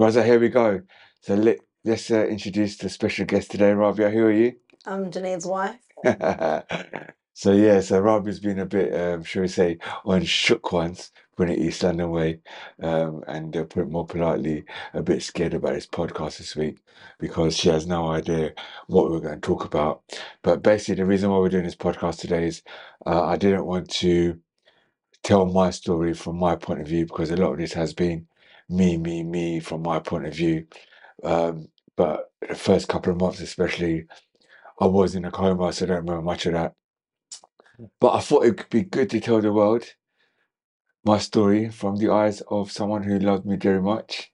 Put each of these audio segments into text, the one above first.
Raza, here we go. So let, let's uh, introduce the special guest today, Rabia. Who are you? I'm Junaid's wife. so yeah, so Rabia's been a bit, um, shall we say, on shook once, when it East London way, um, and uh, put it more politely, a bit scared about this podcast this week because she has no idea what we're going to talk about. But basically, the reason why we're doing this podcast today is uh, I didn't want to tell my story from my point of view because a lot of this has been me, me, me from my point of view. Um, but the first couple of months, especially, I was in a coma, so I don't remember much of that. But I thought it could be good to tell the world my story from the eyes of someone who loved me very much.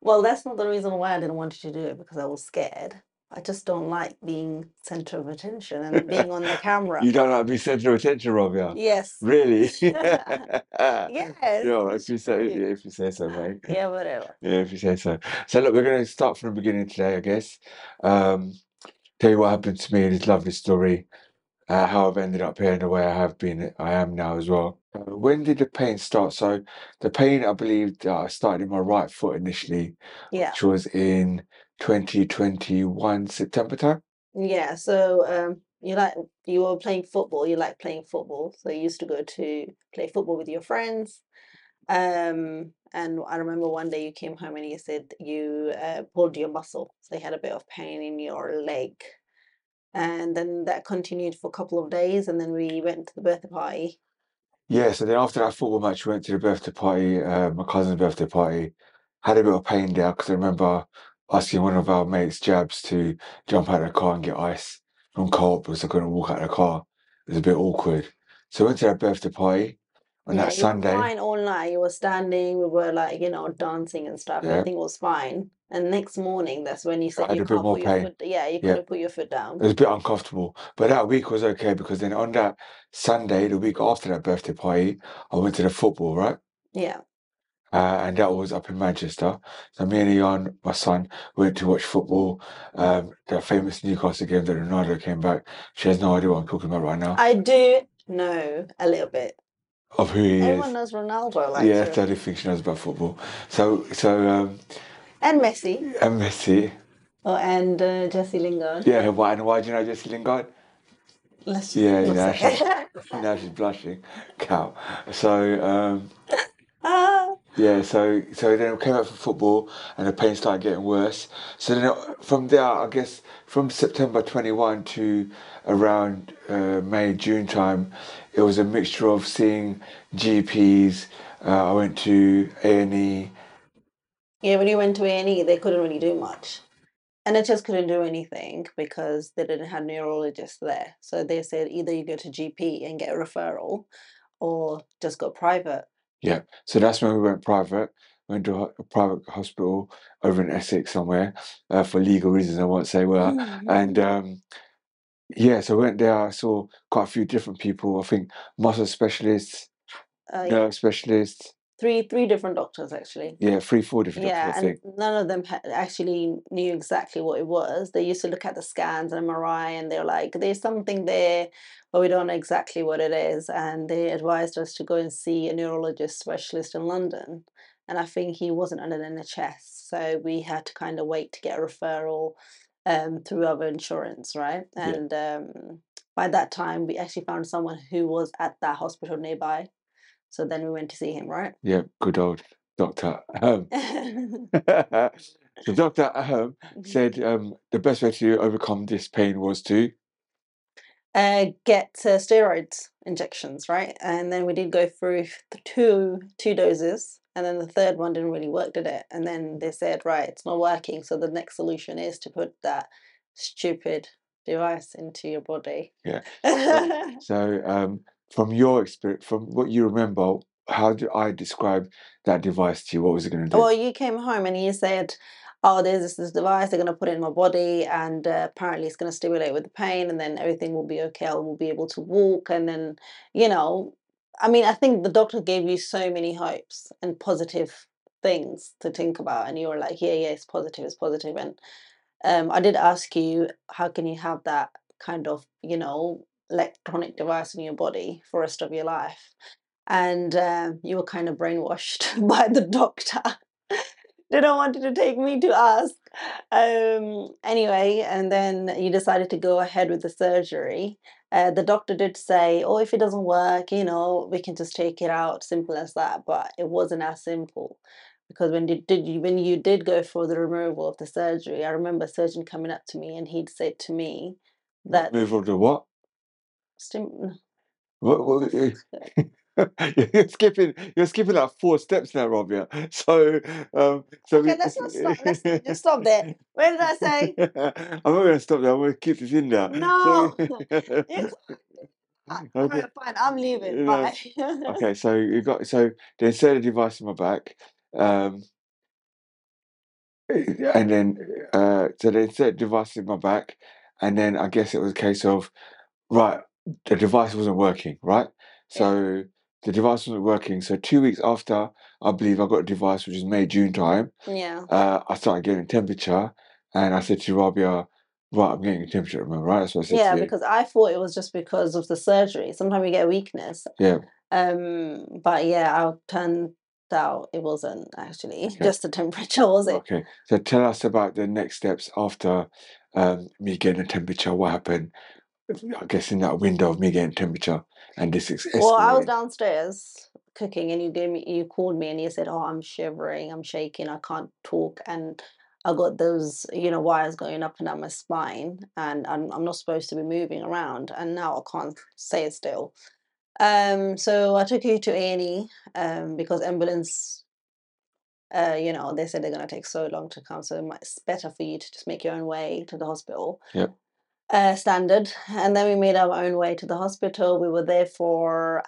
Well, that's not the reason why I didn't want you to do it because I was scared. I just don't like being center of attention and being on the camera. You don't like to be centre of attention, Rabia? Yes. Really? Yes. Yeah, if you say if you say so, mate. Yeah, whatever. Yeah, if you say so. So look, we're going to start from the beginning today, I guess. Um, tell you what happened to me in this lovely story, uh, how I've ended up here and the way I have been, I am now as well. Uh, when did the pain start? So the pain, I believe, uh, started in my right foot initially, Yeah. which was in 2021 September time. Yeah. So um you like you were playing football, you like playing football. So you used to go to play football with your friends. Um and I remember one day you came home and you said you uh, pulled your muscle. So you had a bit of pain in your leg. And then that continued for a couple of days and then we went to the birthday party. Yeah, so then after that football match, we went to the birthday party, uh, my cousin's birthday party. Had a bit of pain there because I remember asking one of our mates, Jabs, to jump out of the car and get ice from Co-op because I couldn't walk out of the car. It was a bit awkward. So I went to that birthday party on Yeah, that Sunday. fine all night. You were standing, we were like, you know, dancing and stuff. Yeah. Everything was fine. And next morning, that's when you said had you a bit more your pain. foot. Yeah, you Yeah. couldn't put your foot down. It was a bit uncomfortable, but that week was okay because then on that Sunday, the week after that birthday party, I went to the football, right? Yeah. Uh, and that was up in Manchester. So me and Ian, my son, went to watch football. Um, the famous Newcastle game that Ronaldo came back. She has no idea what I'm talking about right now I do know a little bit. of who he Everyone is. knows Ronaldo, like Yeah, I do think she knows about football. So, so um, and Messi. and Messi. Oh, and uh, Jesse Lingard. Yeah, why and why do you know Jesse Lingard? Let's Yeah, yeah, say- now she's blushing. Cow. So um, Ah, Yeah, so so then I came out for football and the pain started getting worse. So then uh, from there, I guess from September 21 to around uh, May, June time, it was a mixture of seeing GPs. Uh, I went to A&E. yeah, when you went to A&E, they couldn't really do much. NHS couldn't do anything because they didn't have neurologists there. So they said either you go to GP and get a referral or just go private. Yeah, so that's when we went private. Went to a, private hospital over in Essex somewhere uh, for legal reasons. I won't say where. And um, yeah, so I went there. I saw quite a few different people. I think muscle specialists, uh, yeah, specialists. Three three different doctors actually. Yeah, three, four different Yeah, doctors, and none of them actually knew exactly what it was. They used to look at the scans and MRI, and they're like, "There's something there, but we don't know exactly what it is." And they advised us to go and see a neurologist specialist in London. And I think he wasn't under the NHS, so we had to kind of wait to get a referral um, through our insurance, right? Yeah. And um, by that time, we actually found someone who was at that hospital nearby. So then we went to see him, right? Yeah, good old Dr. Ahem. so Dr. Ahem said um, the best way to overcome this pain was to, uh, get uh, steroids injections, right? And then we did go through the two two doses, and then the third one didn't really work, did it? And then they said, right, it's not working. So the next solution is to put that stupid device into your body. Yeah. so um, from your experience, from what you remember, how do I describe that device to you? What was it going to do? well, you came home and you said, oh, there's this, this device, they're going to put it in my body, and uh, apparently it's going to stimulate with the pain, and then everything will be okay. I will be able to walk, and then, you know, I mean, I think the doctor gave you so many hopes and positive things to think about, and you were like, yeah, yeah, it's positive, it's positive. And um, I did ask you, how can you have that kind of, you know, electronic device in your body for the rest of your life? And um, you were kind of brainwashed by the doctor. didn't want you to take me to ask. Um, anyway, and then you decided to go ahead with the surgery. Uh, the doctor did say, "Oh, if it doesn't work, you know, we can just take it out. Simple as that." But it wasn't as simple because when you did you when you did go for the removal of the surgery, I remember a surgeon coming up to me and he'd said to me that on to what? Stim- What, what you're skipping you're skipping like four steps now, Rabia. So um so Okay, we- let's not stop. Let's just stop there. Where did I say? I'm not gonna stop there, I'm gonna keep this in there. No. So- Ah, Okay. Fine. I'm leaving. No. Bye. okay, so you got so they inserted a device in my back. Um and then uh so they inserted a device in my back and then I guess it was a case of right, the device wasn't working, right? So the device wasn't working. So two weeks after I believe I got a device which is May, June time, yeah. uh I started getting temperature and I said to Rabia, right, I'm getting a temperature, remember, right? That's what I said Yeah, to you. because I thought it was just because of the surgery. Sometimes you get weakness. Yeah. Um, but yeah, I turned out it wasn't actually Okay. just the temperature, was it? Okay, so tell us about the next steps after um, me getting a temperature. What happened? I guess in that window of me getting temperature and this is Well, I was downstairs cooking, and you gave me, you called me, and you said, "Oh, I'm shivering, I'm shaking, I can't talk," and I got those, you know, wires going up and down my spine, and I'm I'm not supposed to be moving around, and now I can't stay still. Um, so I took you to A and E, um, because ambulance. Uh, you know, they said they're gonna take so long to come, so it's better for you to just make your own way to the hospital Yep. Uh, standard. And then we made our own way to the hospital. We were there for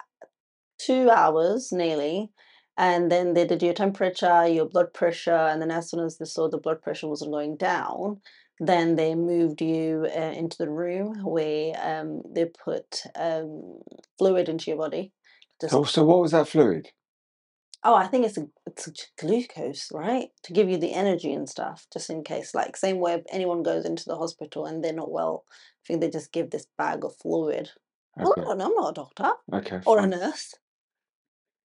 two hours nearly. And then they did your temperature, your blood pressure. And then as soon as they saw the blood pressure wasn't going down, then they moved you uh, into the room where um, they put um, fluid into your body. Just, So, so what was that fluid? Oh, I think it's a, it's a glucose, right? To give you the energy and stuff, just in case. Like, same way if anyone goes into the hospital and they're not well, I think they just give this bag of fluid. Well, I Okay, don't know, I'm not a doctor okay, or a nurse.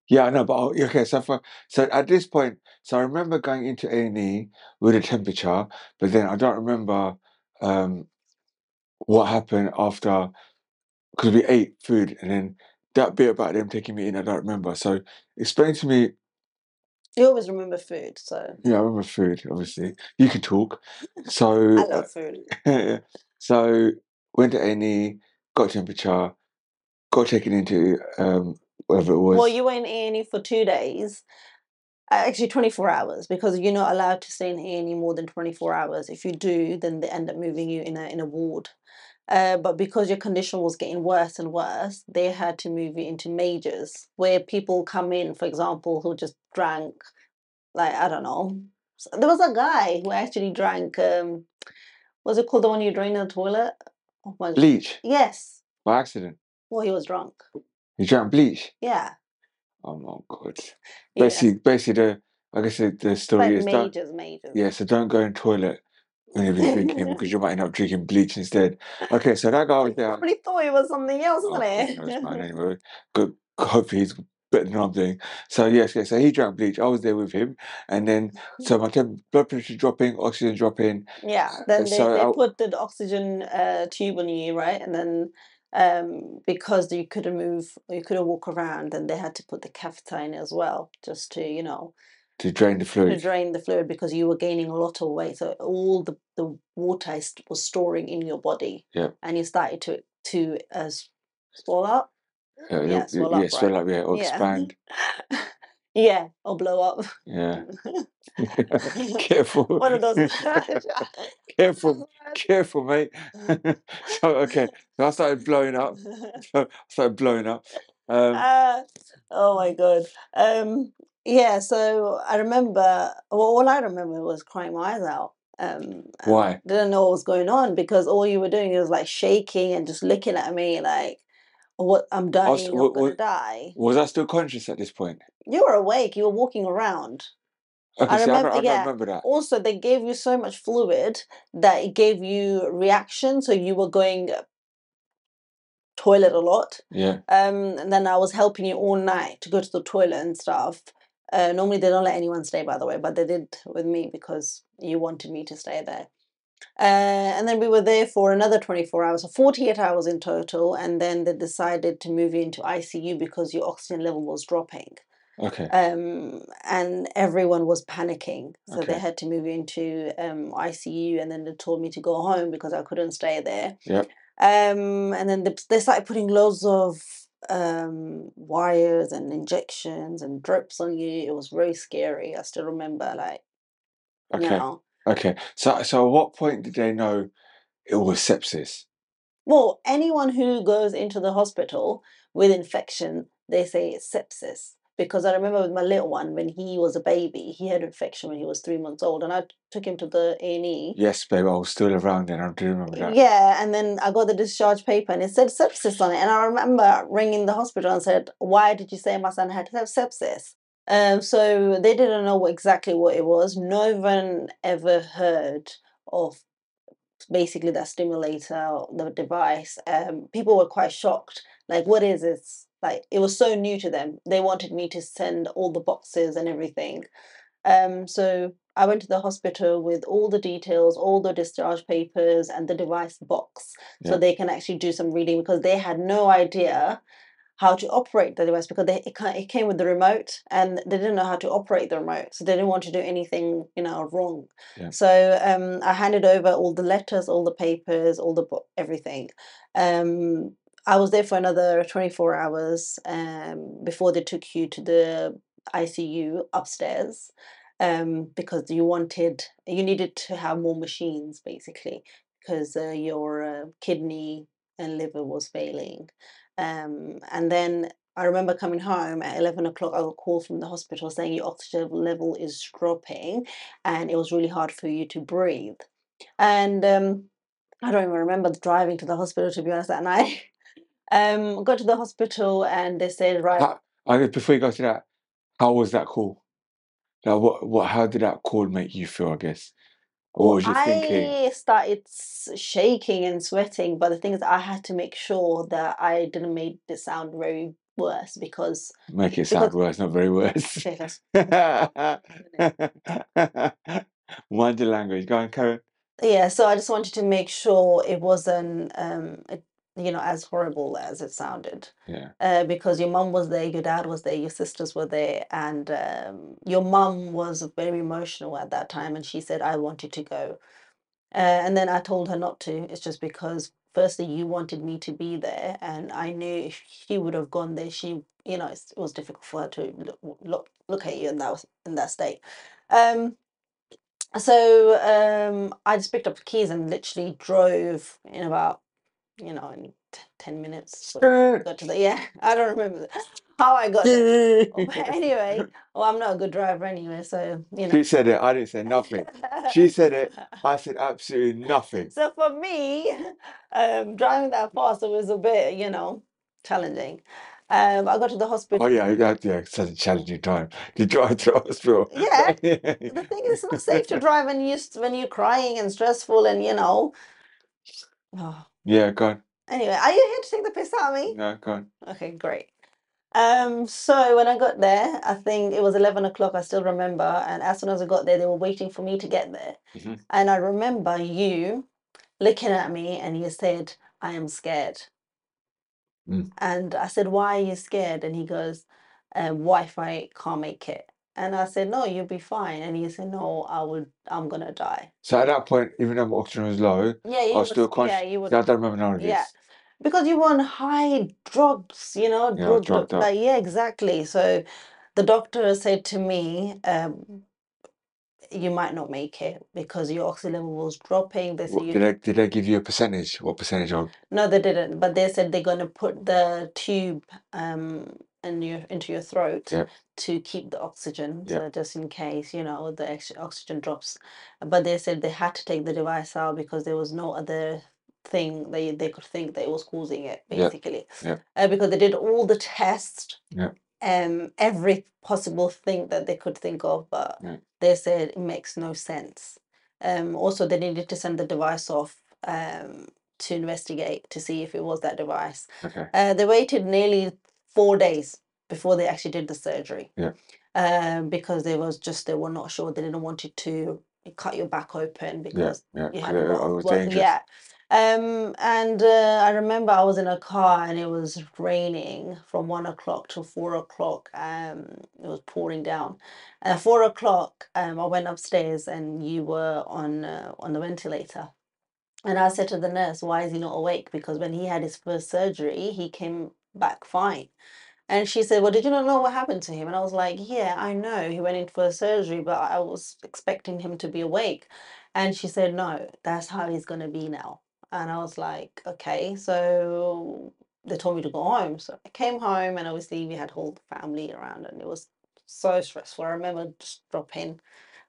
Yeah, I know, but oh, okay. So, for, so at this point, so I remember going into A and E with a temperature, but then I don't remember um, what happened after because we ate food, and then that bit about them taking me in, I don't remember. So, explain to me. You always remember food, so Yeah, I remember food. Obviously, you can talk. So, I uh, love food. so went to A and E, got temperature, got taken into um, whatever it was. Well, you went in for two days, actually 24 hours, because you're not allowed to stay in A&E more than 24 hours. If you do, then they end up moving you in a in a ward. Uh, but because your condition was getting worse and worse, they had to move you into majors, where people come in, for example, who just drank, like I don't know. s- There was a guy who actually drank. Um, was it called the one you drain in the toilet? Oh my- bleach Yes. by accident. Well, he was drunk. He drank bleach. Yeah. Oh my god. yeah. Basically, basically, the I guess the, story Like is don't. majors, majors. Yeah, so don't go in toilet been drinking because you might end up drinking bleach instead. Okay, so that guy was there. Probably thought it was something else, Oh, wasn't God knows, man. it? Anyway, good. Hopefully, he's better than I'm doing. So yes, yes. So he drank bleach. I was there with him, and then so my blood pressure dropping, oxygen dropping. yeah. Then they, so they I- put the oxygen uh, tube on you, right? And then um, because you couldn't move, you couldn't walk around, then they had to put the catheter in as well, just to you know to drain the fluid. to drain the fluid because you were gaining a lot of weight. So all the the water was storing in your body. Yeah. And you started to to uh, swell up. Uh, yeah, yeah, swell yeah, up, swell right? up, yeah, or Yeah. expand. yeah, or blow up. Yeah. careful. One of those. careful, careful, mate. so okay, so I started blowing up. I started blowing up. Um, Uh, oh my god. Um, yeah. So I remember. Well, all I remember was crying my eyes out. Um, Why? Didn't know what was going on because all you were doing was like shaking and just looking at me like, "What? I'm dying. was- I'm gonna die." was I still conscious at this point? You were awake. You were walking around. Okay, I see, I remember- don't, I don't yeah. remember that. Also, they gave you so much fluid that it gave you reaction, so you were going toilet a lot. Yeah, Um, and then I was helping you all night to go to the toilet and stuff. Uh, normally they don't let anyone stay, by the way, but they did with me because you wanted me to stay there. Uh, and then we were there for another 24 hours, so 48 hours in total. And then they decided to move you into ICU because your oxygen level was dropping. Okay. Um, and everyone was panicking. So they had to move you into um, ICU. And then they told me to go home because I couldn't stay there. Yep. Um, and then they, they started putting loads of um, wires and injections and drips on you. It was very scary. I still remember, like, Okay. know. Okay. So so at what point did they know it was sepsis? Well, anyone who goes into the hospital with infection, they say it's sepsis. Because I remember with my little one, when he was a baby, he had infection when he was three months old, and I took him to the A and E. Yes, babe. I was still around then. I do remember that. Yeah, and then I got the discharge paper, and it said sepsis on it. And I remember ringing the hospital and said, "Why did you say my son had sepsis?" Um, so they didn't know exactly what it was. No one ever heard of basically that stimulator, the device. Um, people were quite shocked. Like, what is this? Like, it was so new to them. They wanted me to send all the boxes and everything. Um, so I went to the hospital with all the details, all the discharge papers, and the device box, so they can actually do some reading because they had no idea how to operate the device because they it, it came with the remote and they didn't know how to operate the remote, so they didn't want to do anything you know wrong. Yeah. So um, I handed over all the letters, all the papers, all the bo- everything. Um, I was there for another 24 hours um, before they took you to the ICU upstairs um, because you wanted, you needed to have more machines basically because uh, your uh, kidney and liver was failing. Um, and then I remember coming home at 11 o'clock, I got a call from the hospital saying your oxygen level is dropping and it was really hard for you to breathe. And um, I don't even remember driving to the hospital to be honest that night. Um, got to the hospital and they said, right, How, I, before you go to that, how was that call? Like, what, what, how did that call make you feel? I guess. What was you thinking? I started shaking and sweating, but the thing is, I had to make sure that I didn't make it sound very worse because Make it sound because worse, not very worse. Mind the language. Go on, Karen. yeah. So I just wanted to make sure it wasn't, um, it, you know, as horrible as it sounded. Yeah. uh, because your mom was there, your dad was there, your sisters were there, and um, your mom was very emotional at that time, and she said, "I wanted to go," uh, and then I told her not to. It's just because, firstly, you wanted me to be there, and I knew if she would have gone there, she, you know, it was difficult for her to look look, look at you in that in that state. Um, so um, I just picked up the keys and literally drove in about, you know, in t- ten minutes. sort of got to the yeah i don't remember how i got there Oh, but anyway well i'm not a good driver anyway so you know She said it. I didn't say nothing. She said it. I said absolutely nothing. so for me um driving that fast it was a bit you know challenging um i got to the hospital Oh yeah, yeah, yeah. It's such a challenging time. You drive to the hospital. Yeah. the thing is it's not safe to drive when you when you're crying and stressful and you know oh. Yeah, go on. anyway are you here to take the piss out of me No, go on. Okay, great. Um, so when I got there, I think it was 11 o'clock, I still remember. And as soon as I got there, they were waiting for me to get there. Mhm. And I remember you looking at me and you said, I am scared. Mm. And I said, Why are you scared? And he goes, um, Wi Fi can't make it. And I said, No, you'll be fine. And he said, No, I would, I'm gonna die. So at that point, even though my oxygen was low, Yeah, I you was still conscious. yeah, you would I don't remember none of this. Yeah. because you were on high drugs, you know, Yeah, I drug, drugged up. like yeah, exactly. So the doctor said to me, um, you might not make it because your oxygen level was dropping. They said What, you did they did they give you a percentage? What percentage of? no, they didn't, but they said they're gonna put the tube um in your into your throat Yep. to keep the oxygen, Yep. just in case you know the ex- oxygen drops. But they said they had to take the device out because there was no other thing they they could think that it was causing it Yep. basically. Yep. Uh, because they did all the tests, Yep. um, every possible thing that they could think of, but Yep. they said it makes no sense. Um, also, they needed to send the device off um, to investigate to see if it was that device. Okay. Uh, they waited nearly four days before they actually did the surgery. Yeah. um, because they was just they were not sure they didn't want it to cut your back open Yeah, because yeah, you 'cause had a it, lot it of was work. dangerous. Yeah. Um, and uh, I remember I was in a car and it was raining from one o'clock till four o'clock. Um, it was pouring down. And at four o'clock, um, I went upstairs and you were on uh, on the ventilator. And I said to the nurse, "Why is he not awake?" Because when he had his first surgery, he came back fine. And she said, Well, did you not know what happened to him? And I was like, Yeah, I know. He went in for surgery, but I was expecting him to be awake. And she said, No, that's how he's going to be now. And I was like, Okay. So they told me to go home. So I came home, and obviously, we had whole family around, and it was so stressful. I remember just dropping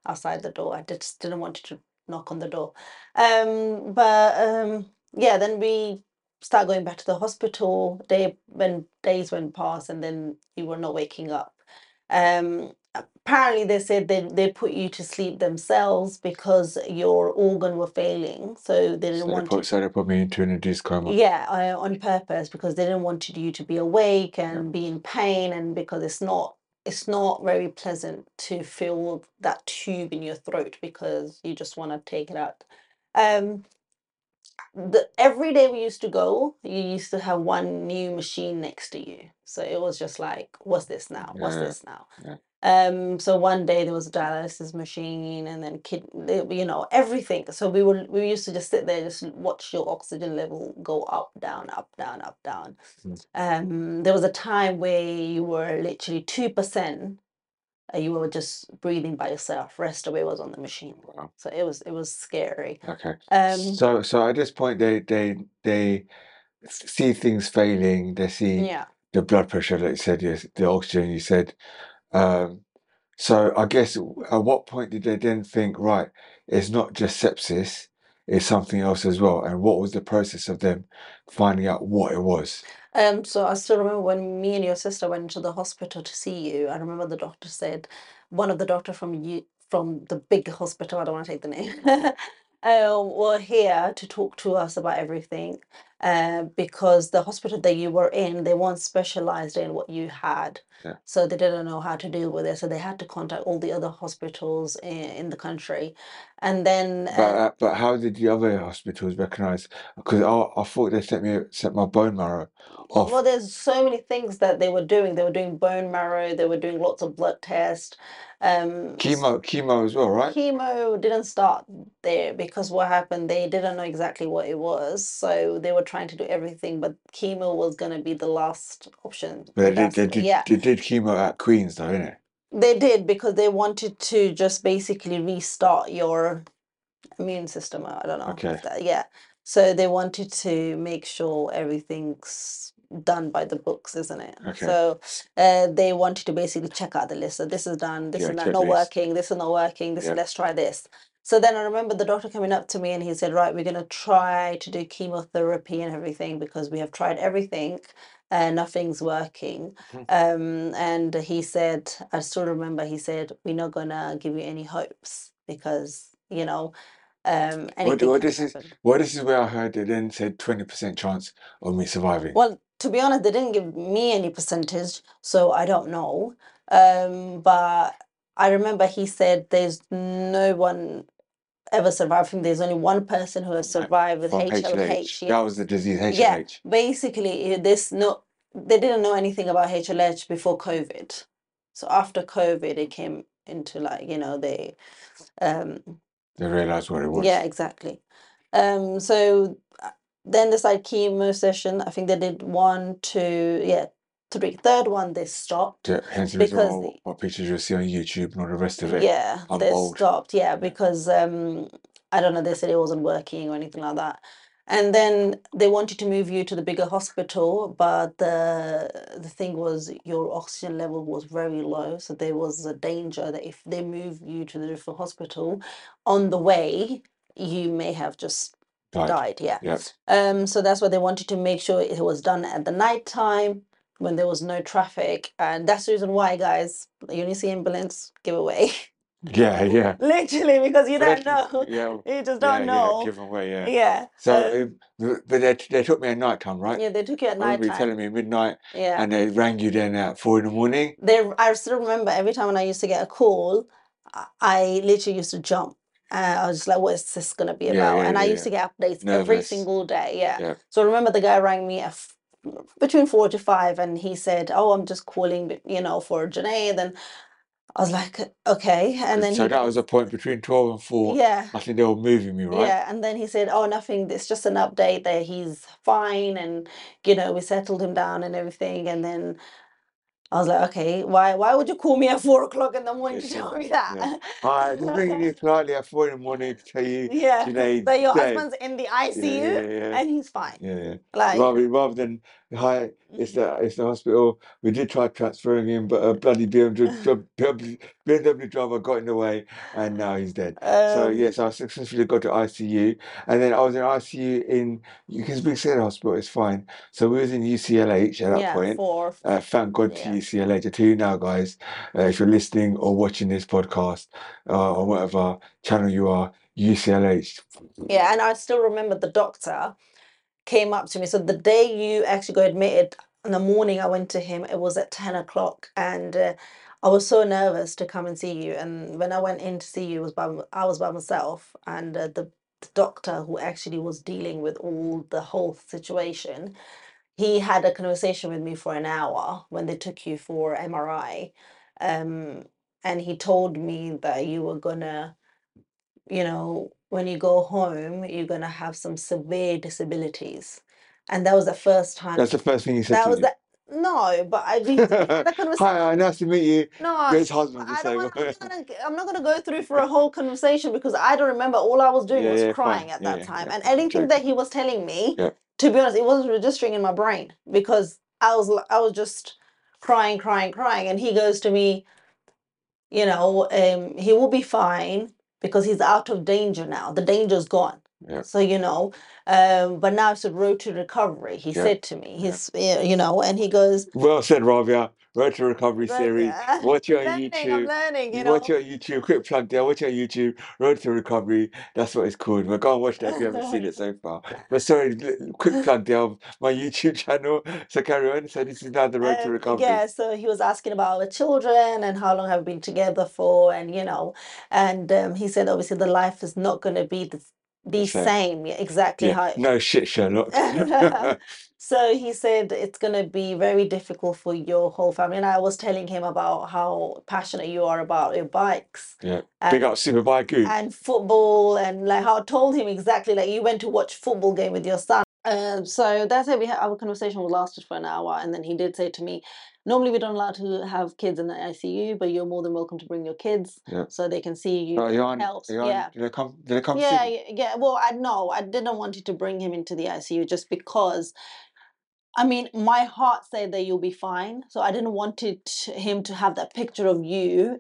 outside the door. I just didn't want to knock on the door. Um, but um, yeah, then we start going back to the hospital. Day when days went past, and then you were not waking up. Um, apparently, they said they they put you to sleep themselves because your organ were failing, so they didn't they want put so they put me into an induced coma. yeah, uh, on purpose because they didn't want you to be awake Yeah. and be in pain, and because it's not it's not very pleasant to feel that tube in your throat because you just want to take it out. Um, the every day we used to go, you used to have one new machine next to you. So it was just like, what's this now? What's Yeah, this now? yeah. Um, so one day there was a dialysis machine and then kid, you know, everything. So we were we used to just sit there, just watch your oxygen level go up, down, up, down, up, down. Mm. Um, there was a time where you were literally two percent. You were just breathing by yourself. Rest away was on the machine. Wow. So it was it was scary. Okay. Um, So so at this point they they they see things failing. They see yeah. the blood pressure, like you said, yes, the oxygen. You said. Um, so I guess at what point did they then think, right, it's not just sepsis, it's something else as well? And what was the process of them finding out what it was? Um, so I still remember when me and your sister went to the hospital to see you. I remember the doctor said, one of the doctor from you from the big hospital, I don't want to take the name, um, were here to talk to us about everything. Uh, because the hospital that you were in, they weren't specialized in what you had. Yeah. So they didn't know how to deal with it. So they had to contact all the other hospitals in, in the country. And then But uh, uh, but how did the other hospitals recognise? Because I, I thought they sent me sent my bone marrow off. Well, there's so many things that they were doing. They were doing bone marrow. They were doing lots of blood tests. Um, Chemo chemo as well, right? chemo didn't start there because what happened? They didn't know exactly what it was, so they were trying to do everything. But chemo was going to be the last option. But they did they did yeah, they did chemo at Queens though, didn't they They did because they wanted to just basically restart your immune system. I don't know. Okay. that- yeah. So they wanted to make sure everything's done by the books, isn't it? Okay. So uh, they wanted to basically check out the list. So this is done, this Yeah, is not, not working, this is not working, this Yeah. let's try this. So then I remember the doctor coming up to me and he said, Right, we're gonna try to do chemotherapy and everything because we have tried everything and nothing's working. Mhm. Um, and he said, I still remember he said, We're not gonna give you any hopes because, you know, um Well, anything well can this is well this is where I heard they then said twenty percent chance of me surviving. Well, to be honest, they didn't give me any percentage, so I don't know. Um, but I remember he said there's no one ever survived from. There's only one person who has survived with From HLH. Yeah, That was the disease HLH. yeah. Basically, this no, they didn't know anything about HLH before COVID. So after COVID, it came into like you know they, um, They realised what it was. yeah, exactly. Um, so uh, then this like chemo session, I think they did one, two, yeah, three. Third one they stopped Yeah, hence the reason why because what, what pictures you'll see on YouTube and all the rest of it. yeah, I'm they stopped. Yeah, because um, I don't know, they said it wasn't working or anything like that. And then they wanted to move you to the bigger hospital, but the the thing was your oxygen level was very low, so there was a danger that if they move you to the different hospital, on the way you may have just Died. died. Yeah. Yeah. Um, so that's why they wanted to make sure it was done at the night time when there was no traffic, and that's the reason why, guys, you only see ambulance, give away. Yeah, yeah. Literally, because you don't know. Yeah, You just don't yeah, know. Give away, yeah. Yeah. So, um, but they, they took me at night time, right? yeah, they took you at night time. telling me midnight, Yeah. and they rang you then at four in the morning. They, I still remember every time when I used to get a call, I- literally used to jump. Uh, I was just like, what is this going to be about? yeah, and I yeah, used to get updates every single day. Yeah. Yeah. So I remember the guy rang me at between four to five and he said, oh, I'm just calling, you know, for Junaid. Then I was like, okay. And then so he, that was a point between twelve and four. yeah. I think they were moving me, right? Yeah, and then he said, "Oh, nothing. It's just an update that he's fine, and you know we settled him down and everything." And then I was like, "Okay, why? Why would you call me at four o'clock in the morning to tell me yeah. that?" Hi, just ringing you politely at four in the morning to tell you, Yeah, that your dead. husband's in the Yeah, ICU yeah, yeah. and he's fine. Yeah, yeah. Like, Rather, rather than hi, it's the it's the hospital. We did try transferring him, but a bloody BMW, BMW, BMW driver got in the way, and now he's dead. So um, yes, I successfully got to ICU, and then I was in ICU in you can speak City Hospital. It's fine. So we was in UCLH at that yeah, point. for Uh, thank God to Yeah. UCLH. I tell you now, guys, uh, if you're listening or watching this podcast uh, on whatever channel you are, UCLH. yeah, and I still remember the doctor came up to me. So the day you actually got admitted, in the morning I went to him. It was at ten o'clock, and uh, I was so nervous to come and see you. And when I went in to see you, was by I was by myself, and uh, the, the doctor who actually was dealing with all the whole situation, he had a conversation with me for an hour when they took you for MRI, um, and he told me that you were gonna you know, when you go home, you're gonna have some severe disabilities. And that was the first time That's the first thing you said that to was you. the no, but I had a conversation. Hi, nice to meet you. No, Grace husband, I don't want, I'm, not gonna, I'm not gonna go through for a whole conversation because I don't remember. All I was doing Yeah, was yeah, crying fine. at Yeah, that time, and anything joking. that he was telling me, to be honest, it wasn't registering in my brain because I was I was just crying, crying, crying, and he goes to me, you know, um, he will be fine because he's out of danger now. The danger's gone. Yeah. So you know, um, but now it's a road to recovery. He Yeah. said to me, he's yeah, you know, and he goes, Well said, Rabia. Road to Recovery "But, series. uh, Watch your learning, I'm YouTube. learning, you know. Watch your YouTube. Quick plug there. Watch your YouTube. Road to Recovery. That's what it's called. But go and watch that if you haven't seen it so far. But sorry, li- quick plug there of my YouTube channel. So carry on. So this is now the Road to Um, Recovery. yeah, so he was asking about our children and how long have we been together for, and you know, and um, he said obviously the life is not going to be the, the same. exactly Yeah. how. No shit, Sherlock. So he said it's going to be very difficult for your whole family, and I was telling him about how passionate you are about your bikes yeah. and, Big up Superbike Goo. and football, and like how I told him exactly like you went to watch football game with your son. Um, so that's it. We had our conversation lasted for an hour, and then he did say to me, "Normally we don't allow to have kids in the ICU, but you're more than welcome to bring your kids Yeah. so they can see you." Oh, Jan, helps, Jan, yeah. did they come? Did they come Yeah, see? yeah, yeah. Well, I know I didn't want you to bring him into the ICU just because. I mean, my heart said that you'll be fine, so I didn't want it him to have that picture of you,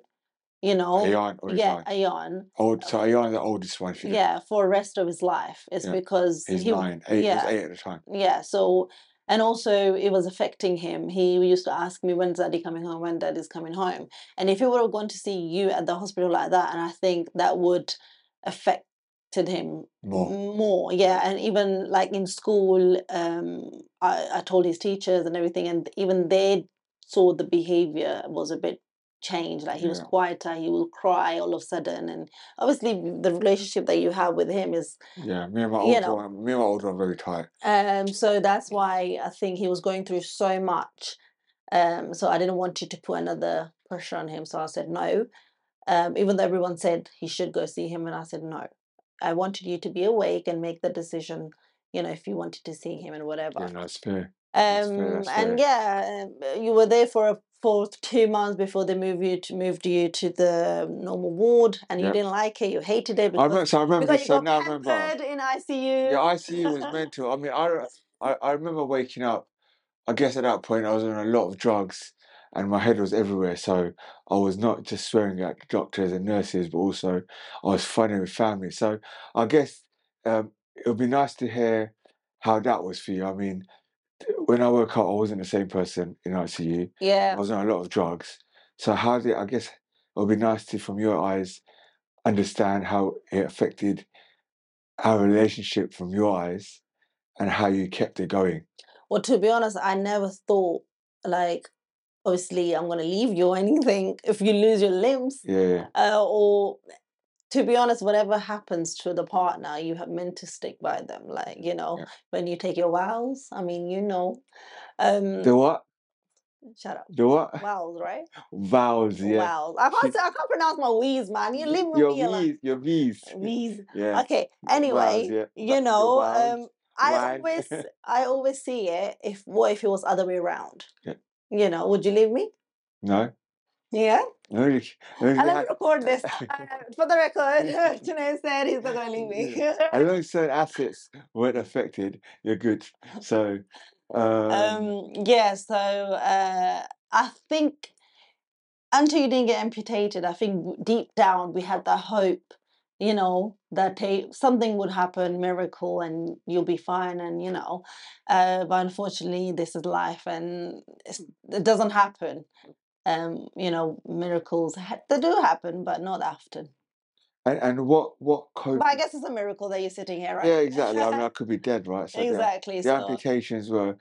you know. Ayan Yeah, Ayan? Ayan. Old, uh, so Ayan, the oldest one for. Yeah, for the rest of his life. It's Yeah. because He's he, nine. Eight. He was yeah. eight at the time. yeah. So, and also it was affecting him. He used to ask me when's Daddy coming home, when Daddy's coming home, and if he would have gone to see you at the hospital like that, and I think that would affected him More. more yeah and even like in school um I, I told his teachers and everything and even they saw the behavior was a bit changed like he was quieter he will cry all of a sudden and obviously the relationship that you have with him is Yeah, me and my older know. me and my older one very tight. um so that's why i think he was going through so much um so i didn't want you to put another pressure on him so i said no um even though everyone said he should go see him and i said no i wanted you to be awake and make the decision you know if you wanted to see him and whatever Yeah, it's fair. That's um fair, that's and yeah um, you were there for a, for two months before they moved you to moved you to the normal ward and you Yep. didn't like it you hated it I remember, so I remember because you so got now I remember. pampered in icu Yeah, ICU was mental. I mean, I, I, I remember waking up. I guess at that point I was on a lot of drugs, and my head was everywhere. So I was not just swearing at doctors and nurses, but also I was fighting with family. So I guess um, it would be nice to hear how that was for you. I mean, when I woke up, I wasn't the same person in ICU. Yeah. I was on a lot of drugs. So how did I guess it would be nice to, from your eyes, understand how it affected our relationship from your eyes and how you kept it going. Well, to be honest, I never thought like obviously I'm gonna leave you or anything if you lose your limbs. Yeah, Uh, or to be honest, whatever happens to the partner, you have meant to stick by them. Like, you know, Yeah. when you take your vows, I mean, you know. Um the what? shut up. The what? Vows, right? Vowels, yeah. Vows. I can't say I can't pronounce my V's, man. You leave me your be alone. V's, your V's. V's. Yeah. Okay. Anyway, yeah. you know, um, I wine. always, I always see it. If what if it was other way around? Yeah. You know, would you leave me? No. Yeah. No, you- no, you And let me record this. Uh, for the record, Junaid said he's not going to leave me. as long as certain assets weren't affected, you're good. So, um, um, yeah, so uh, I think until you didn't get amputated, I think deep down we had that hope, you know, that hey, something would happen, miracle, and you'll be fine. And, you know, uh, but unfortunately, this is life and it's, it doesn't happen. Um, you know, miracles ha- they do happen, but not often. and, and what what coping? But I guess it's a miracle that you're sitting here, right? Yeah, exactly. I mean, I could be dead, right? So exactly. the amputations were,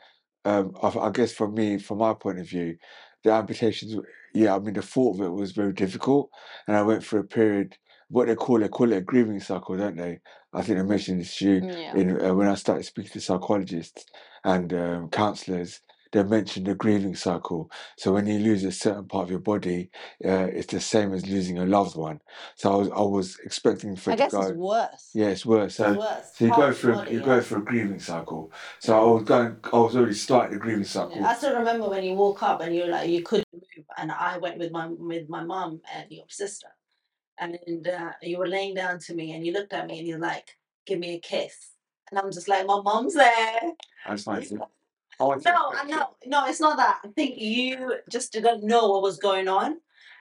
um, I, I guess for me, from my point of view, the amputations, yeah, I mean, the thought of it was very difficult. And I went through a period, what they call it, call it a grieving cycle, don't they? I think I mentioned this to you yeah. in, uh, when I started speaking to psychologists and um, counselors. They mentioned the grieving cycle. So when you lose a certain part of your body, uh, it's the same as losing a loved one. So I was, I was expecting for I it to guess go. it's worse. Yeah, it's worse. So It's worse. so you go through body, you yeah. go through a grieving cycle. So I was going I was already starting the grieving cycle. Yeah, I still remember when you woke up and you like you couldn't move, and I went with my with my mum and your sister, and uh, you were laying down to me and you looked at me and you're like, "Give me a kiss," and I'm just like, "My mum's there." I just wanted I No, I know, no, it's not that. I think you just didn't know what was going on,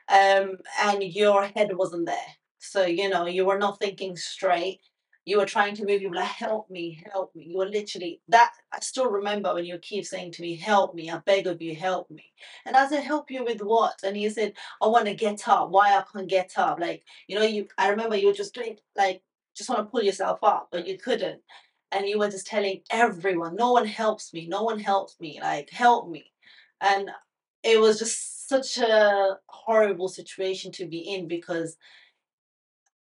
um, and your head wasn't there. So you know you were not thinking straight. You were trying to move. You were like, "Help me, help me." You were literally that. I still remember when you keep saying to me, "Help me, I beg of you, help me." And I said, "Help you with what?" And you said, "I want to get up. Why I can't get up?" Like you know, you. I remember you were just doing like just want to pull yourself up, but you couldn't and you were just telling everyone, no one helps me, no one helps me, like help me. And it was just such a horrible situation to be in because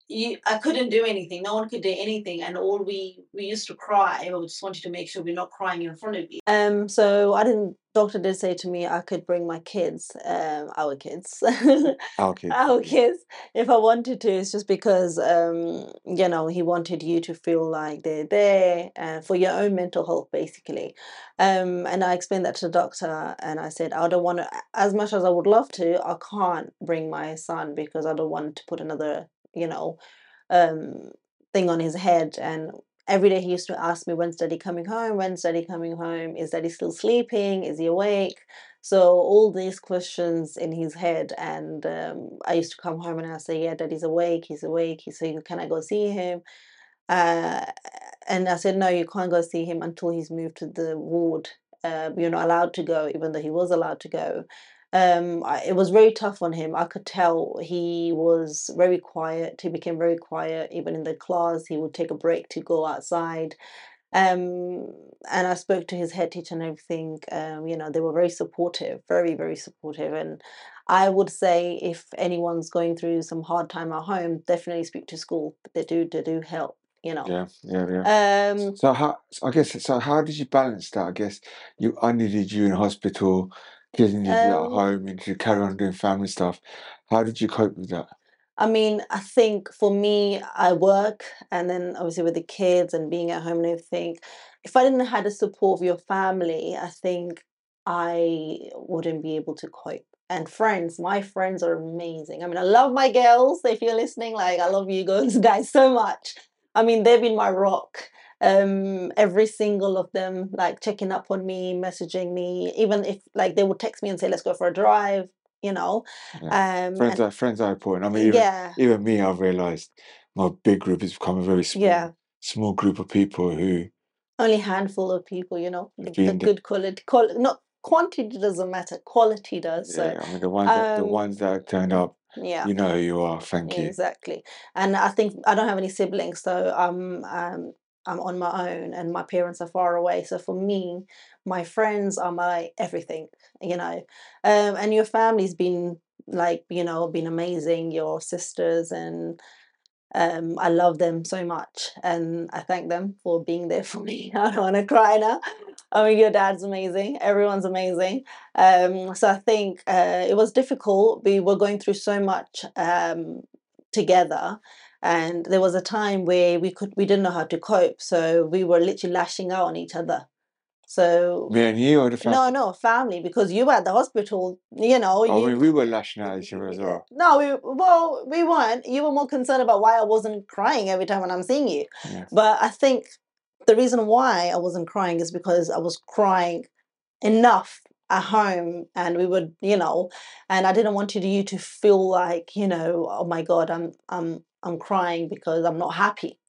you I couldn't do anything. No one could do anything. And all we we used to cry. but We just wanted to make sure we're not crying in front of you. Um so I didn't doctor did say to me I could bring my kids, um, our kids. Our kids. our kids if I wanted to. It's just because um, you know, he wanted you to feel like they're there uh, for your own mental health basically. Um, and I explained that to the doctor and I said I don't want to as much as I would love to, I can't bring my son because I don't want to put another, you know, um thing on his head and every day he used to ask me when's daddy coming home? When's daddy coming home? Is daddy still sleeping? Is he awake? So all these questions in his head and um, i used to come home and i say yeah daddy's awake he's awake he's saying can i go see him? Uh, and i said no you can't go see him until he's moved to the ward. Uh, you're not allowed to go even though he was allowed to go um I, it was very tough on him. I could tell he was very quiet. He became very quiet. Even in the class he would take a break to go outside. Um and i spoke to his head teacher and everything. Um you know they were very supportive very very supportive. And i would say if anyone's going through some hard time at home definitely speak to school. They do they do help you know. Yeah, yeah, yeah. um So how I guess so how did you balance that? I guess you I needed you in hospital, kids needed you at Um, home, you to carry on doing family stuff. How did you cope with that? I mean, I think for me, I work and then obviously with the kids and being at home and everything. If I didn't have the support of your family, I think I wouldn't be able to cope. And friends, my friends are amazing. I mean, I love my girls. If you're listening, like I love you guys so much. I mean, they've been my rock. Um, every single of them, like checking up on me, messaging me, even if like they would text me and say, "Let's go for a drive," you know. Um, Friends and- are friends are important. I mean even yeah, even me I've realised my big group has become a very small yeah. small group of people who only handful of people, you know, the, the good quality. Quali- not quantity doesn't matter, quality does. So yeah, I mean the ones that the um, ones that turned up Yeah. You know who you are. Thank you. Exactly. And I think I don't have any siblings, so I'm um, I'm on my own, and my parents are far away. So for me, my friends are my everything, you know. Um, and your family's been like, you know, been amazing. Your sisters and um, I love them so much, and I thank them for being there for me. I don't want to cry now. I mean, your dad's amazing. Everyone's amazing. Um, so I think uh, it was difficult. We were going through so much um, together, and there was a time where we could we didn't know how to cope. So we were literally lashing out on each other. So Me and you or the family? no, no, family, because you were at the hospital. You know, oh, I you mean, we were lashing out at each other as well. no, we well, we weren't. You were more concerned about why I wasn't crying every time when I'm seeing you. Yeah. But I think the reason why I wasn't crying is because I was crying enough at home and we would, you know, and I didn't want you to feel like, you know, oh my God, I'm I'm I'm crying because I'm not happy.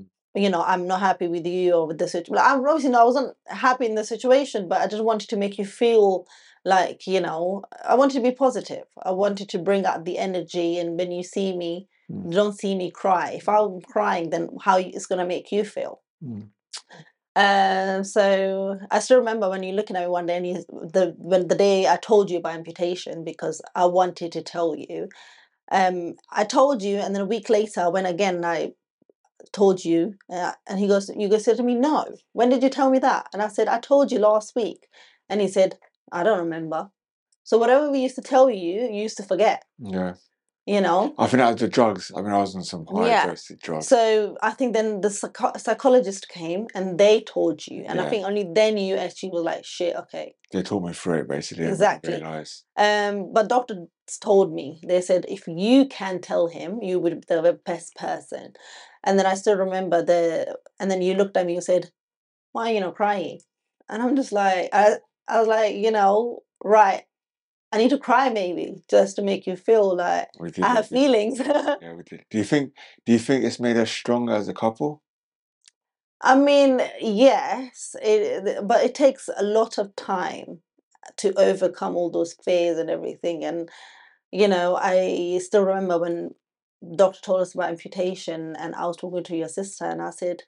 Mm. You know, I'm not happy with you or with the situation. I'm obviously no, I wasn't happy in the situation, but I just wanted to make you feel like, you know, I wanted to be positive. I wanted to bring out the energy and when you see me, Mm. don't see me cry. If I'm crying, then how it's gonna make you feel. Mm. Um, so I still remember when you're looking at me one day and you, the when the day I told you about amputation because I wanted to tell you. Um, I told you, and then a week later, when again I told you, uh, and he goes, you guys said to me, no. When did you tell me that? And I said, I told you last week, and he said, I don't remember. So whatever we used to tell you, you used to forget. Yeah. You know. I think was the drugs. I mean, I was on some high Yeah. dosage drugs. So I think then the psycho- psychologist came and they told you, and I think only then you actually were like, shit, okay. They taught me through it basically. I Exactly. realised. Um, but doctors told me they said if you can tell him, you would be the best person. And then I still remember the, and then you looked at me, you said, "Why are you not crying?" And I'm just like, I, I was like, you know, right. I need to cry maybe just to make you feel like. I have feelings. Yeah, we did. Do you think? Do you think it's made us stronger as a couple? I mean, yes, it, but it takes a lot of time to overcome all those fears and everything. And, you know, I still remember when doctor told us about amputation and I was talking to your sister and I said,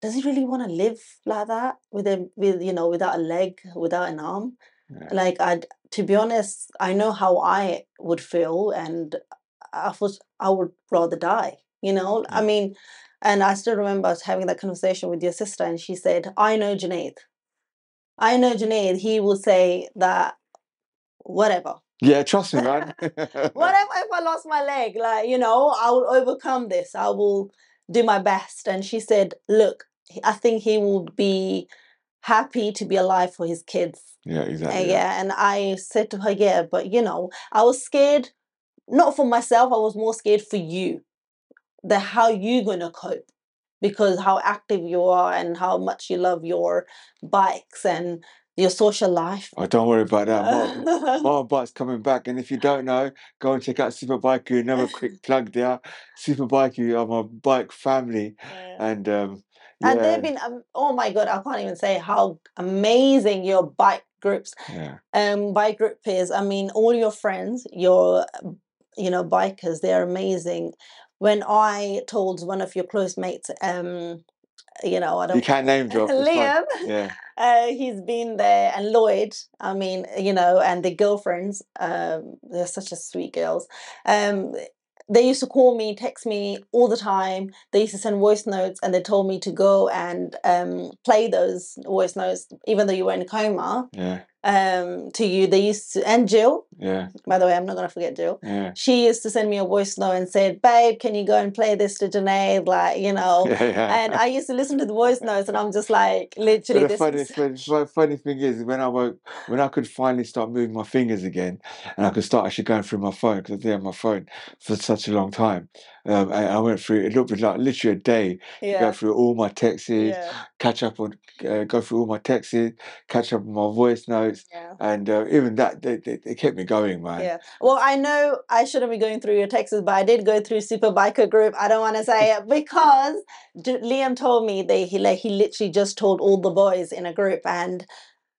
does he really want to live like that with a, with, you know, without a leg, without an arm? Yeah. Like, I, to be honest, I know how I would feel and I was I would rather die, you know? I mean, and I still remember us having that conversation with your sister, and she said, I know Junaid. I know Junaid. He will say that, whatever. Yeah, trust me, man. Whatever if I lost my leg, like, you know, I will overcome this. I will do my best. And she said, Look, I think he will be happy to be alive for his kids. yeah, exactly. yeah. And I said to her, Yeah, but you know, I was scared, not for myself, I was more scared for you. The how you gonna cope. Because how active you are and how much you love your bikes and your social life. Oh, don't worry about that. My, bike's coming back, and if you don't know, go and check out Superbike. Another quick plug there. Superbike are my bike family, Yeah. and um, And yeah, they've been, um, oh my God, I can't even say how amazing your bike groups, yeah, um, bike group is. I mean, all your friends, your, you know, bikers, they're amazing. When I told one of your close mates, um, you know, I don't you can't name drop. Liam, Yeah, uh, he's been there, and Lloyd. I mean, you know, and the girlfriends. Um, they're such a sweet girls. Um, they used to call me, text me all the time. They used to send voice notes, and they told me to go and um, play those voice notes, even though you were in a coma. yeah, Um, to you, they used to, and Jill. yeah, By the way, I'm not gonna forget Jill. yeah. She used to send me a voice note and said, "Babe, can you go and play this to Junaid?" Like, you know. Yeah, yeah. And I used to listen to the voice notes, and I'm just like, But literally, the this funny, is funny, funny thing is, when I woke, when I could finally start moving my fingers again, and I could start actually going through my phone because I didn't have my phone for such a long time. Um, I, I went through. It looked like literally a day. to yeah, Go through all my texts, yeah, catch up on, uh, go through all my texts, catch up on my voice notes, yeah. and uh, even that they, they, they kept me going, man. Yeah. Well, I know I shouldn't be going through your texts, but I did go through Super Biker Group. I don't want to say it because Liam told me that he like he literally just told all the boys in a group, and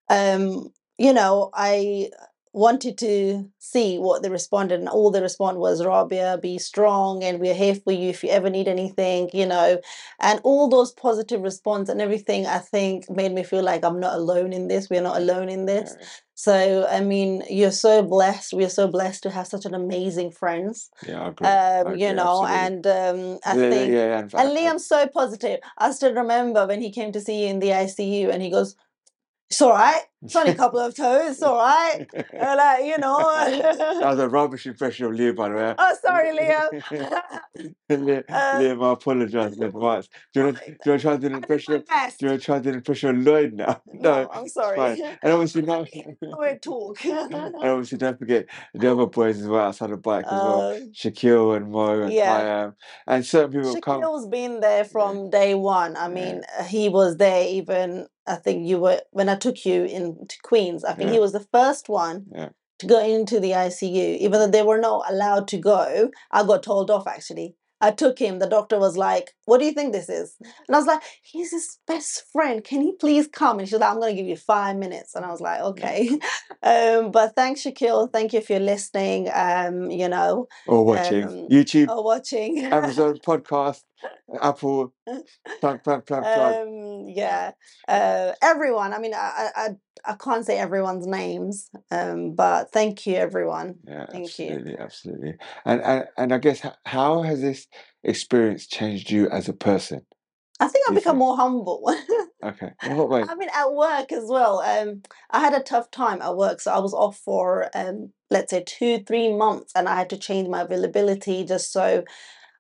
um, you know, I wanted to see what they responded, and all the respond was, Rabia, be strong, and we're here for you if you ever need anything, you know. And all those positive response and everything, I think, made me feel like I'm not alone in this. We're not alone in this. So, I mean, you're so blessed. We're so blessed to have such an amazing friends, yeah, I agree. Um, you know, absolutely. and um, I yeah, think. yeah, yeah, and, And Liam's so positive. I still remember when he came to see you in the ICU and he goes, It's all right. A couple of toes. All right. Uh, like, you know. that was a rubbish impression of Leo, by the way. oh, sorry, Leo. Leo, Uh, Liam, I apologise in advance. Do you want to, do you want to try and do an impression? Of, do you want to try do an impression of Lloyd now? No, I'm it's sorry. And obviously now, we talk. and obviously don't forget the other boys as well outside the bike as well. Uh, Shaquille and Mo and yeah. I am, and certain people have come. Shaquille's been there from day one. I mean, uh, he was there even. I think you were when I took you into Queens. I think he was the first one Yeah. to go into the ICU, even though they were not allowed to go. I got told off actually. I took him. The doctor was like, "What do you think this is?" And I was like, "He's his best friend. Can he please come?" And she's like, "I'm going to give you five minutes." And I was like, "Okay." um, but thanks, Shaquille. Thank you if you're listening. Um, you know, Or watching Um, YouTube, or watching. Amazon podcast, Apple, plug, plug, plug, plug. um yeah uh everyone i mean I, I i can't say everyone's names um but thank you everyone Yeah, thank you. absolutely, absolutely. And, and and I guess how has this experience changed you as a person? i think i've become more humble Okay, what i mean at work as well um i had a tough time at work so i was off for um let's say two three months and i had to change my availability just so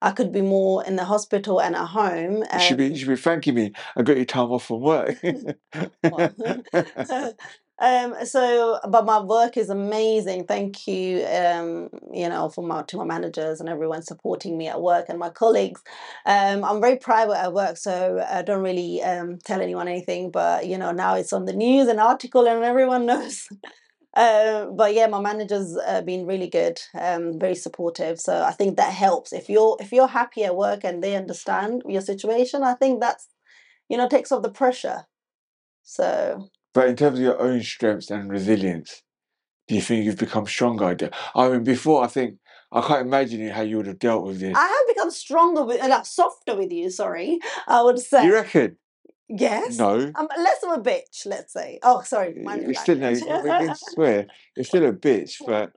i could be more in the hospital and at home You should be you should be thanking me. I got you time off from work. um so but my work is amazing thank you um you know for my to my managers and everyone supporting me at work and my colleagues um i'm very private at work so i don't really um tell anyone anything but you know now it's on the news and article and everyone knows uh, but yeah my managers uh, been really good um very supportive so i think that helps if you're if you're happy at work and they understand your situation i think that's you know takes off the pressure so but in terms of your own strengths and resilience, do you think you've become stronger? I mean, before I think I can't imagine how you would have dealt with this. I have become stronger with, uh, like, softer with you. Sorry, I would say You reckon? Yes. No. I'm less of a bitch. Let's say. Oh, sorry, You're still no. can swear. You're still a bitch, but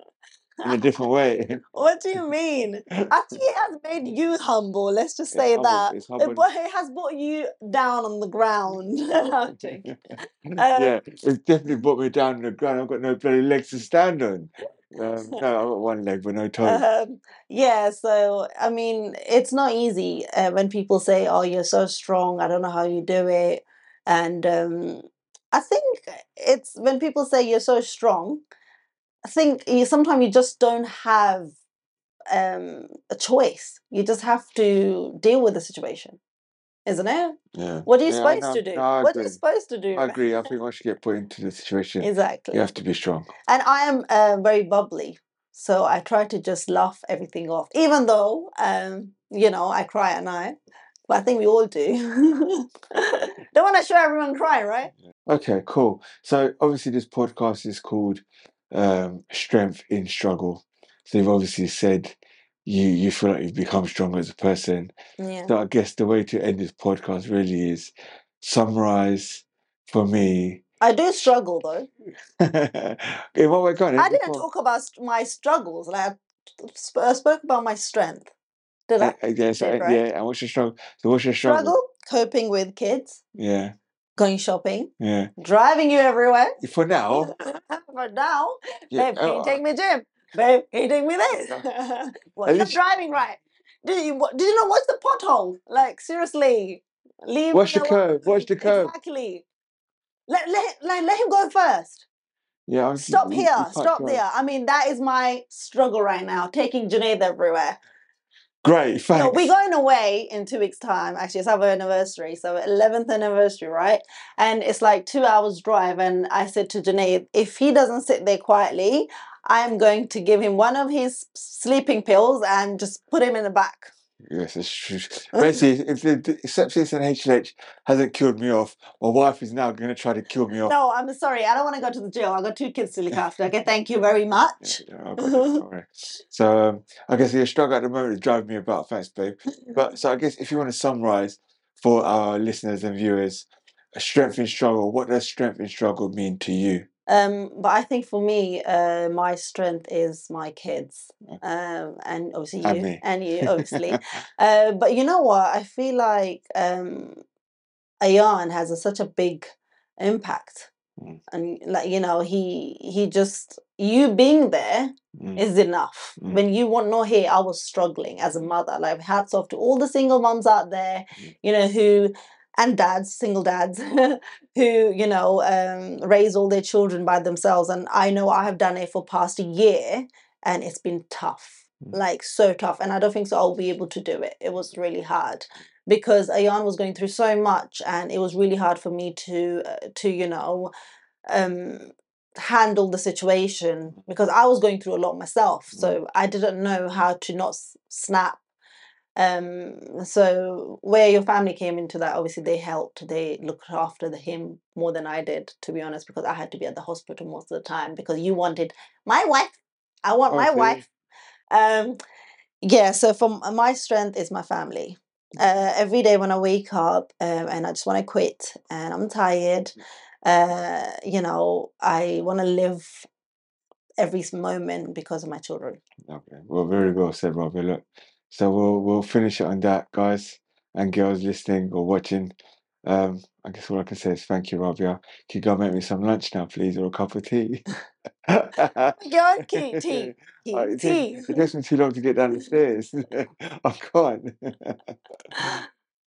in a different way. what do you mean? Actually, it has made you humble. Let's just It's say humble- that. it's humble- but it has brought you down on the ground. Uh, yeah, it's definitely brought me down on the ground. I've got no bloody legs to stand on. Um, no, one leg but no toes. um, yeah, so I mean, it's not easy uh, when people say, "Oh, you're so strong. I don't know how you do it," and um, I think it's when people say you're so strong. I think you, sometimes you just don't have um, a choice. You just have to deal with the situation, isn't it? yeah. What are you Yeah, supposed to do? No, I what are you supposed to do? I agree. I think once you get put into the situation, Exactly. you have to be strong. and I am uh, very bubbly, so I try to just laugh everything off, even though um, you know I cry at night. But I think we all do. Don't want to show everyone cry, right? Okay, cool. So obviously this podcast is called um, Strength in Struggle. So you've obviously said you you feel like you've become stronger as a person. Yeah. So I guess the way to end this podcast really is summarize for me. I do struggle though. In what way? Go on, I didn't before. talk about my struggles. Like I I spoke about my strength. Did I? Yeah, so, did, right? yeah. And what's your struggle? So what's your struggle? Struggle coping with kids, Yeah, going shopping, yeah. driving you everywhere. For now, For now, yeah. babe, can you take me gym? Babe, can you take me this? well, you're driving right. Did you did you not watch the pothole? Like seriously, leave. Watch the curve, watch the curve. Exactly. Let let let, let him go first. yeah. honestly, Stop here. Stop there. I mean, that is my struggle right now. Taking Junaid everywhere. Great, thanks. No, we're going away in two weeks' time. Actually, it's our anniversary, so eleventh anniversary, right? And it's like two hours drive. And I said to Junaid, if he doesn't sit there quietly, I am going to give him one of his sleeping pills and just put him in the back. Yes, it's true. Basically, if the, sepsis and HLH hasn't killed me off, my wife is now going to try to kill me off. No, I'm sorry. I don't want to go to the jail. I've got two kids to look after. Okay, thank you very much. Yeah, yeah, I got it, don't worry. So um, I guess your struggle at the moment is driving me about. Thanks, babe. But so I guess if you want to summarize for our listeners and viewers, a strength in struggle. What does strength in struggle mean to you? Um, but I think for me, uh, my strength is my kids, um, and obviously And you, me. and you, obviously. uh, but you know what? I feel like um, Ayan has a, such a big impact, Mm. and like you know, he he just you being there Mm, is enough. Mm. When you want no here, I was struggling as a mother. Like hats off to all the single moms out there, Mm. you know, who and dads, single dads, who, you know, um, raise all their children by themselves. And I know I have done it for past a year and it's been tough. Mm. Like so tough. And I don't think so I'll be able to do it. It was really hard because Ayan was going through so much and it was really hard for me to uh, to, you know, um handle the situation because I was going through a lot myself. So I didn't know how to not snap. Um, so where your family came into that, obviously they helped. They looked after the, him more than I did, to be honest, because I had to be at the hospital most of the time because you wanted my wife. I want my wife. Um, yeah. So from my strength is my family. Uh, every day when I wake up um, and I just want to quit and I'm tired, uh, you know, I want to live every moment because of my children. Okay. Well, very well said, Robbie. Look, so we'll we'll finish it on that, guys and girls listening or watching. Um, I guess all I can say is thank you, Rabia. Can you go make me some lunch now, please, or a cup of tea? Go tea, tea, tea, Oh, it, tea. takes, it takes me too long to get down the stairs. I can't.